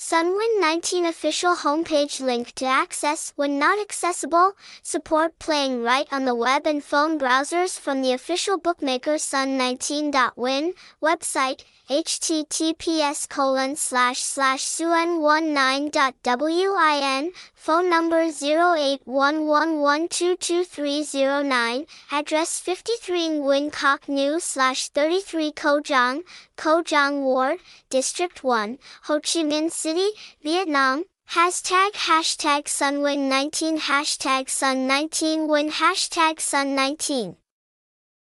Sunwin 19 official homepage link to access when not accessible. Support playing right on the web and phone browsers from the official bookmaker sun19.win website https colon slash slash sun19.win phone number 0811122309 address 53 Nguyen Khắc Nhu slash 33 Cô Giang Cô Giang Ward District 1 Ho Chi Minh City Vietnam. Hashtag hashtag Sunwin19 Hashtag Sun19 Win Hashtag Sun19